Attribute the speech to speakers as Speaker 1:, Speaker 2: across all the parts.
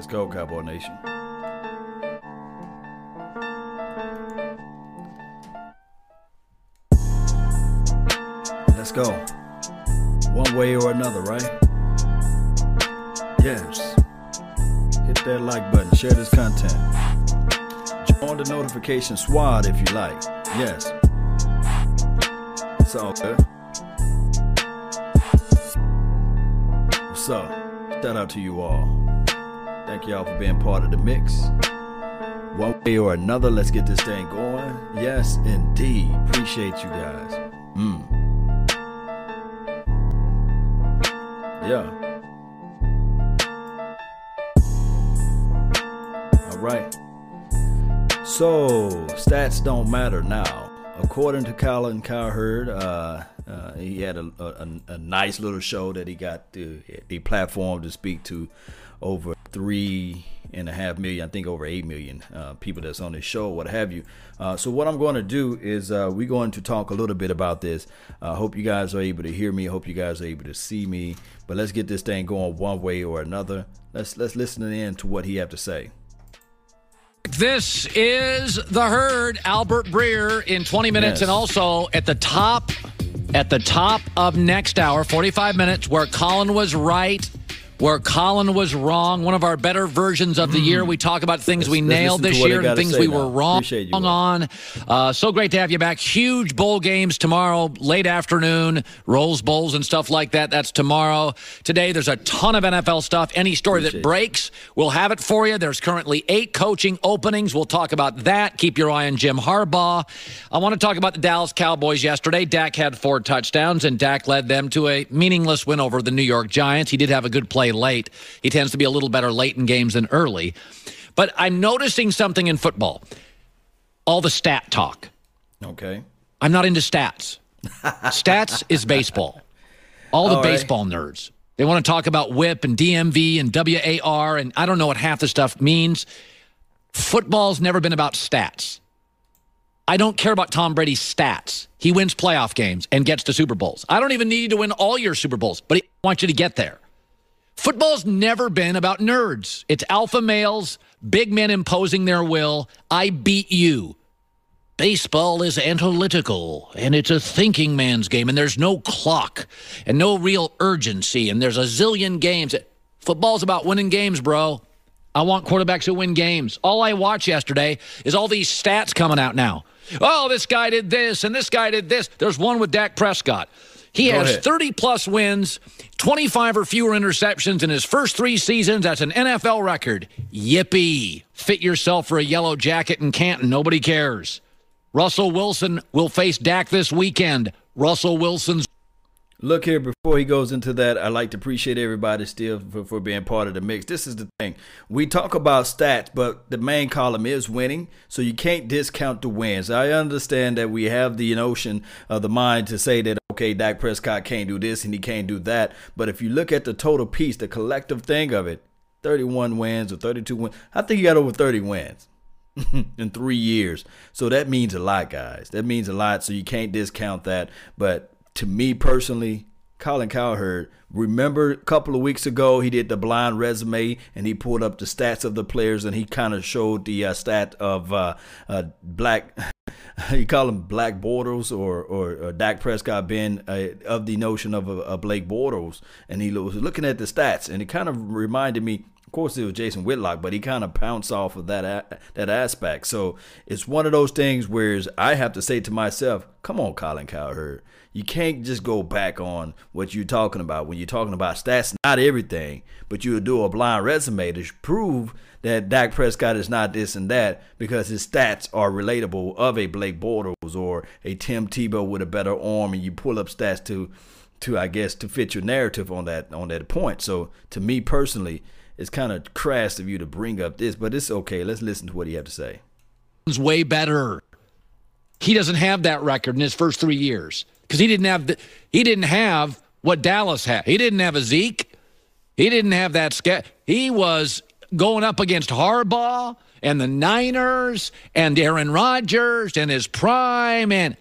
Speaker 1: Let's go, Cowboy Nation. Let's go. One way or another, right? Yes. Hit that like button. Share this content. Join the notification squad if you like. Yes. It's all good. What's up? Shout out to you all. Thank y'all for being part of the mix. One way or another, let's get this thing going. Yes, indeed. Appreciate you guys. Mm. Yeah. All right. So, stats don't matter now. According to Colin Cowherd, uh, uh, he had a, a, a, nice little show that he got the, the platform to speak to over three and a half million, I think over eight million uh, people that's on this show, what have you. Uh, so what I'm going to do is uh, we're going to talk a little bit about this. I hope you guys are able to hear me. I hope you guys are able to see me. But let's get this thing going one way or another. Let's let's listen in to what he have to say.
Speaker 2: This is the herd, Albert Breer in 20 minutes, yes. and also at the top, at the top of next hour, 45 minutes, where Colin was right where Colin was wrong. One of our better versions of the mm. year. We talk about things let's, we nailed this year and things we now. were wrong on. Uh, so great to have you back. Huge bowl games tomorrow, late afternoon, Rose Bowls and stuff like that. That's tomorrow. Today, there's a ton of NFL stuff. Any story Appreciate that breaks, we'll have it for you. There's currently eight coaching openings. We'll talk about that. Keep your eye on Jim Harbaugh. I want to talk about the Dallas Cowboys yesterday. Dak had four touchdowns, and Dak led them to a meaningless win over the New York Giants. He did have a good play late. He tends to be a little better late in games than early. But I'm noticing something in football. All the stat talk.
Speaker 1: Okay.
Speaker 2: I'm not into stats. stats is baseball. All the All right. baseball nerds. They want to talk about whip and DMV and WAR, and I don't know what half the stuff means. Football's never been about stats. I don't care about Tom Brady's stats. He wins playoff games and gets to Super Bowls. I don't even need to win all your Super Bowls, but I want you to get there. Football's never been about nerds. It's alpha males, big men imposing their will. I beat you. Baseball is analytical and it's a thinking man's game, and there's no clock and no real urgency, and there's a zillion games. Football's about winning games, bro. I want quarterbacks who win games. All I watched yesterday is all these stats coming out now. Oh, this guy did this and this guy did this. There's one with Dak Prescott. He Go has ahead. 30 plus wins, 25 or fewer interceptions in his first three seasons. That's an NFL record. Yippee. Fit yourself for a yellow jacket in Canton. Nobody cares. Russell Wilson will face Dak this weekend. Russell Wilson's
Speaker 1: Look here, before he goes into that, I'd like to appreciate everybody still for, for being part of the mix. This is the thing. We talk about stats, but the main column is winning, so you can't discount the wins. I understand that we have the notion of the mind to say that, okay, Dak Prescott can't do this and he can't do that. But if you look at the total piece, the collective thing of it, 31 wins or 32 wins, I think he got over 30 wins. in three years. So that means a lot, guys. That means a lot. So you can't discount that. But to me personally, Colin Cowherd, remember a couple of weeks ago he did the blind resume and he pulled up the stats of the players and he kind of showed the uh, stat of uh, uh, black. you call him Black Bortles or or, or Dak Prescott being uh, of the notion of a, a Blake Bortles, and he was looking at the stats and it kind of reminded me of course, it was Jason Whitlock, but he kind of pounced off of that that aspect. So it's one of those things where I have to say to myself, "Come on, Colin Cowherd, you can't just go back on what you're talking about when you're talking about stats. Not everything, but you would do a blind resume to prove that Dak Prescott is not this and that because his stats are relatable of a Blake Bortles or a Tim Tebow with a better arm, and you pull up stats to to I guess to fit your narrative on that on that point. So to me personally it's kind of crass of you to bring up this, but it's okay. Let's listen to what he had to say.
Speaker 2: It's way better. He doesn't have that record in his first three years because he didn't have the, he didn't have what Dallas had. He didn't have a Zeke. He didn't have that. He was going up against Harbaugh and the Niners and Aaron Rodgers and his prime and.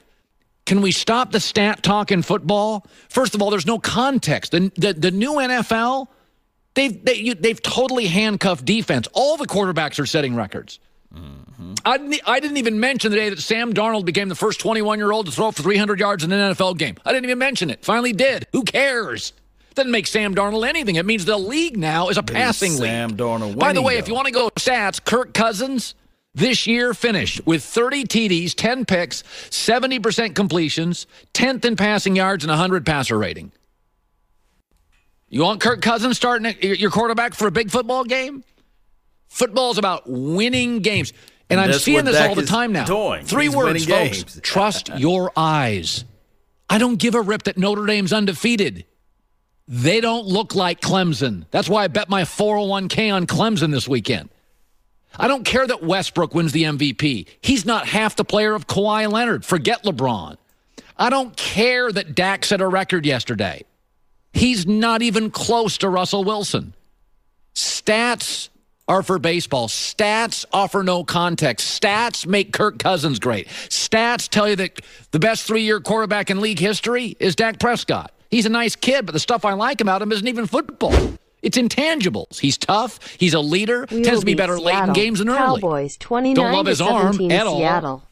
Speaker 2: Can we stop the stat talk in football? First of all, there's no context. The, the, the new NFL They've they, you, they've totally handcuffed defense. All the quarterbacks are setting records. Mm-hmm. I, didn't, I didn't even mention the day that Sam Darnold became the first 21 year old to throw for 300 yards in an NFL game. I didn't even mention it. Finally did. Who cares? Doesn't make Sam Darnold anything. It means the league now is a passing
Speaker 1: Sam
Speaker 2: league.
Speaker 1: Sam Darnold
Speaker 2: By the way,
Speaker 1: though.
Speaker 2: if you want to go stats, Kirk Cousins this year finished with 30 TDs, 10 picks, 70% completions, 10th in passing yards, and 100 passer rating. You want Kirk Cousins starting your quarterback for a big football game? Football's about winning games. And,
Speaker 1: And
Speaker 2: I'm seeing this
Speaker 1: Dak
Speaker 2: all the time now.
Speaker 1: doing.
Speaker 2: Three
Speaker 1: He's
Speaker 2: words, folks.
Speaker 1: games.
Speaker 2: Trust your eyes. I don't give a rip that Notre Dame's undefeated. They don't look like Clemson. That's why I bet my 401k on Clemson this weekend. I don't care that Westbrook wins the MVP. He's not half the player of Kawhi Leonard. Forget LeBron. I don't care that Dak set a record yesterday. He's not even close to Russell Wilson. Stats are for baseball. Stats offer no context. Stats make Kirk Cousins great. Stats tell you that the best three year quarterback in league history is Dak Prescott. He's a nice kid, but the stuff I like about him isn't even football. It's intangibles. He's tough. He's a leader. Tends to be better late in games than early.
Speaker 3: Cowboys 29
Speaker 2: Don't love his arm
Speaker 3: 17
Speaker 2: at all.
Speaker 3: Seattle.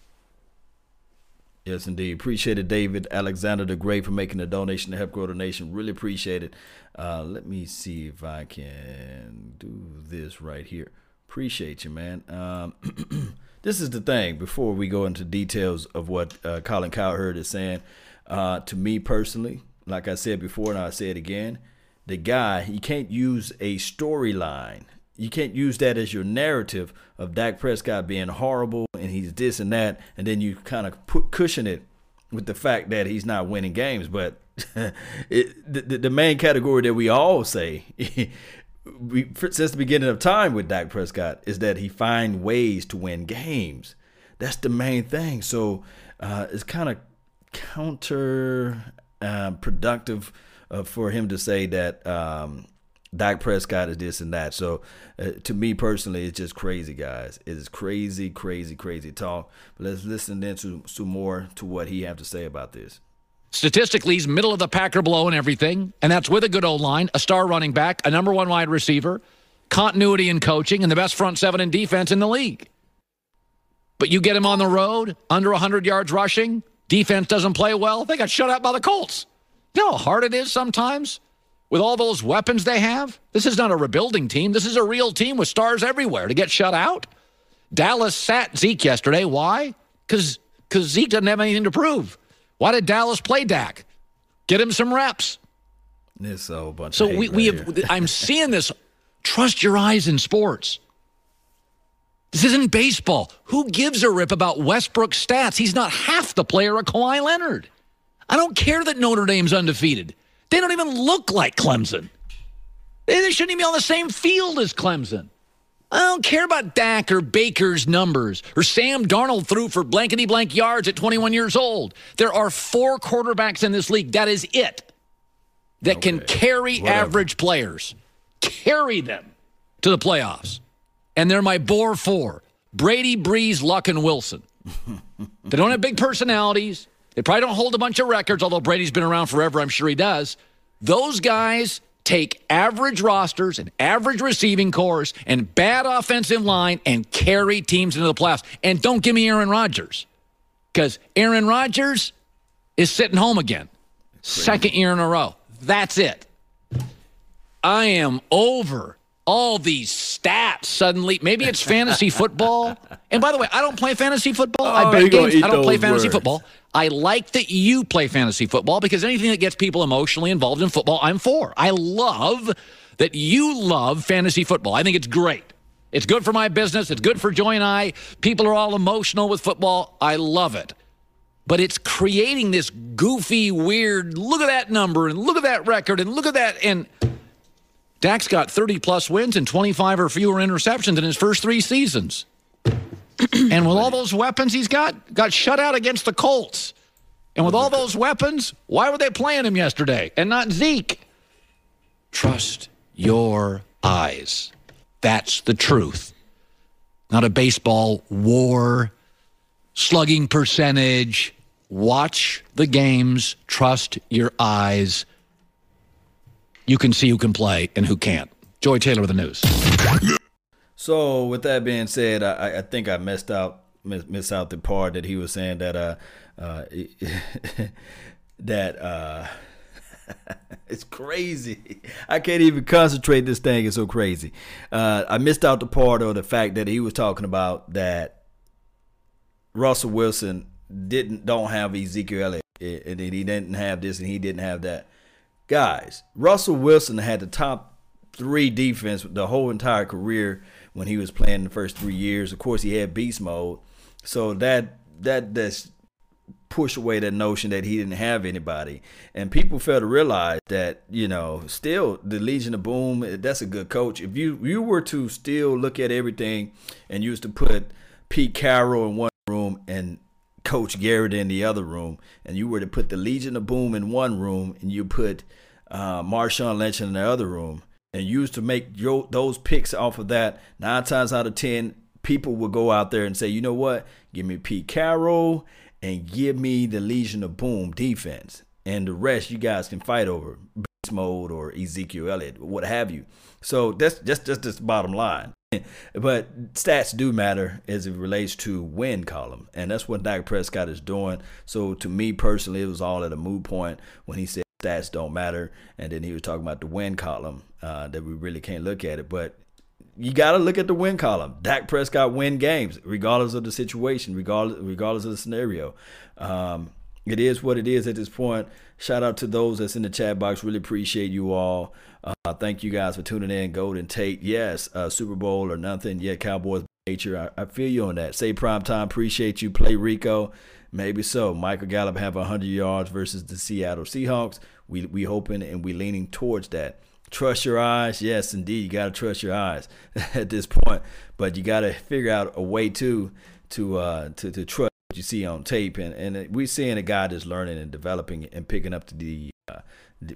Speaker 1: Yes, indeed. Appreciate it, David Alexander the Great, for making a donation to help grow the nation. Really appreciate it. Uh, let me see if I can do this right here. Appreciate you, man. Um, this is the thing. Before we go into details of what uh, Colin Cowherd is saying, uh, to me personally, like I said before, and I say it again, the guy he can't use a storyline. You can't use that as your narrative of Dak Prescott being horrible and he's this and that, and then you kind of put cushion it with the fact that he's not winning games. But it, the, the main category that we all say we, since the beginning of time with Dak Prescott is that he find ways to win games. That's the main thing. So uh, it's kind of counter uh, productive uh, for him to say that um, Dak Prescott is this and that. So uh, to me personally, it's just crazy, guys. It is crazy, crazy, crazy talk. But let's listen then to, to more to what he have to say about this.
Speaker 2: Statistically, he's middle of the Packer below and everything, and that's with a good old line, a star running back, a number one wide receiver, continuity in coaching, and the best front seven in defense in the league. But you get him on the road, under 100 yards rushing, defense doesn't play well, they got shut out by the Colts. You know how hard it is sometimes with all those weapons they have? This is not a rebuilding team. This is a real team with stars everywhere to get shut out. Dallas sat Zeke yesterday. Why? Because Zeke doesn't have anything to prove. Why did Dallas play Dak? Get him some reps.
Speaker 1: A whole bunch
Speaker 2: So
Speaker 1: of hate
Speaker 2: we, we have. I'm seeing this. Trust your eyes in sports. This isn't baseball. Who gives a rip about Westbrook's stats? He's not half the player of Kawhi Leonard. I don't care that Notre Dame's undefeated. They don't even look like Clemson. They, they shouldn't even be on the same field as Clemson. I don't care about Dak or Baker's numbers or Sam Darnold threw for blankety blank yards at 21 years old. There are four quarterbacks in this league. That is it. That can carry
Speaker 1: Whatever.
Speaker 2: average players, carry them to the playoffs. And they're my bore four Brady, Brees, Luck, and Wilson. they don't have big personalities. They probably don't hold a bunch of records, although Brady's been around forever. I'm sure he does. Those guys take average rosters and average receiving cores and bad offensive line and carry teams into the playoffs. And don't give me Aaron Rodgers because Aaron Rodgers is sitting home again. Second year in a row. That's it. I am over all these stats suddenly. Maybe it's fantasy football. And by the way, I don't play fantasy football. I
Speaker 1: Oh,
Speaker 2: bet games. I don't play fantasy
Speaker 1: words.
Speaker 2: football. I like that you play fantasy football because anything that gets people emotionally involved in football, I'm for. I love that you love fantasy football. I think it's great. It's good for my business. It's good for Joy and I. People are all emotional with football. I love it but it's creating this goofy, weird look at that number and look at that record and look at that. And Dak's got 30 plus wins and 25 or fewer interceptions in his first three seasons. and with all those weapons he's got, got shut out against the Colts. And with all those weapons, why were they playing him yesterday and not Zeke? Trust your eyes. That's the truth. Not a baseball war slugging percentage. Watch the games. Trust your eyes. You can see who can play and who can't. Joy Taylor with the news.
Speaker 1: So, with that being said, I, I think I messed out miss, out the part that he was saying that uh, uh that uh it's crazy. I can't even concentrate. This thing is so crazy. Uh, I missed out the part of the fact that he was talking about that Russell Wilson didn't don't have Ezekiel Elliott, and he didn't have this and he didn't have that. Guys, Russell Wilson had the top three defense the whole entire career when he was playing the first three years. Of course, he had beast mode, so that that that's push away that notion that he didn't have anybody. And people fail to realize that, you know, still the Legion of Boom, that's a good coach. If you you were to still look at everything and used to put Pete Carroll in one room and Coach Garrett in the other room, and you were to put the Legion of Boom in one room and you put uh, Marshawn Lynch in the other room, and you used to make your, those picks off of that, nine times out of ten, people would go out there and say, you know what, give me Pete Carroll and give me the Legion of Boom defense. And the rest you guys can fight over mode or Ezekiel Elliott, what have you. So that's just just this bottom line. But stats do matter as it relates to win column, and that's what Dak Prescott is doing. So to me personally, it was all at a moot point when he said stats don't matter, and then he was talking about the win column uh, that we really can't look at it. But you got to look at the win column. Dak Prescott win games, regardless of the situation, regardless regardless of the scenario. Um, it is what it is at this point. Shout out to those that's in the chat box. Really appreciate you all. Uh, thank you guys for tuning in. Golden Tate, yes, uh, Super Bowl or nothing. Yeah, Cowboys nature. I, I, feel you on that. Say prime time. Appreciate you. Play Rico. Maybe so. Michael Gallup have 100 yards versus the Seattle Seahawks. We we hoping and we leaning towards that. Trust your eyes. Yes, indeed, you got to trust your eyes at this point. But you got to figure out a way to to uh, to to trust you see on tape. And and we're seeing a guy that's learning and developing and picking up the uh,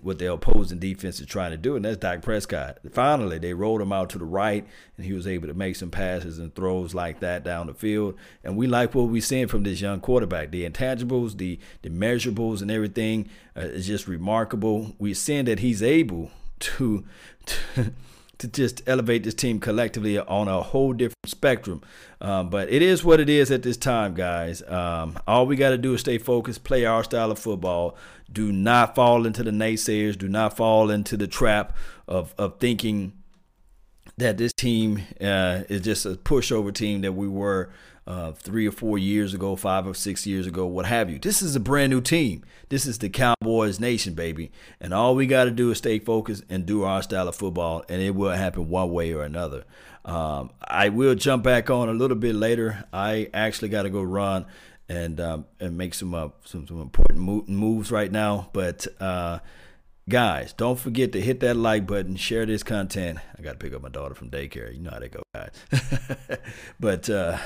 Speaker 1: what the opposing defense is trying to do, and that's Dak Prescott. Finally, they rolled him out to the right, and he was able to make some passes and throws like that down the field. And we like what we're seeing from this young quarterback. The intangibles, the the measurables, and everything uh, is just remarkable. We're seeing that he's able to, to to just elevate this team collectively on a whole different spectrum. Um, but it is what it is at this time, guys. Um, all we got to do is stay focused, play our style of football. Do not fall into the naysayers. Do not fall into the trap of of thinking that this team uh, is just a pushover team that we were uh, three or four years ago, five or six years ago, what have you. This is a brand new team. This is the Cowboys Nation, baby. And all we got to do is stay focused and do our style of football, and it will happen one way or another. Um, I will jump back on a little bit later. I actually got to go run and um, and make some, uh, some some important moves right now, but. Uh, guys, don't forget to hit that like button, share this content. I got to pick up my daughter from daycare. You know how they go, guys. but uh,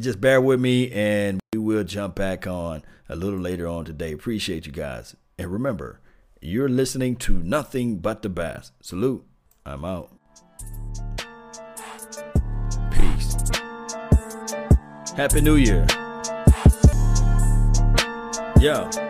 Speaker 1: just bear with me and we will jump back on a little later on today. Appreciate you guys. And remember, you're listening to nothing but the best. Salute. I'm out. Peace. Happy New Year. Yeah.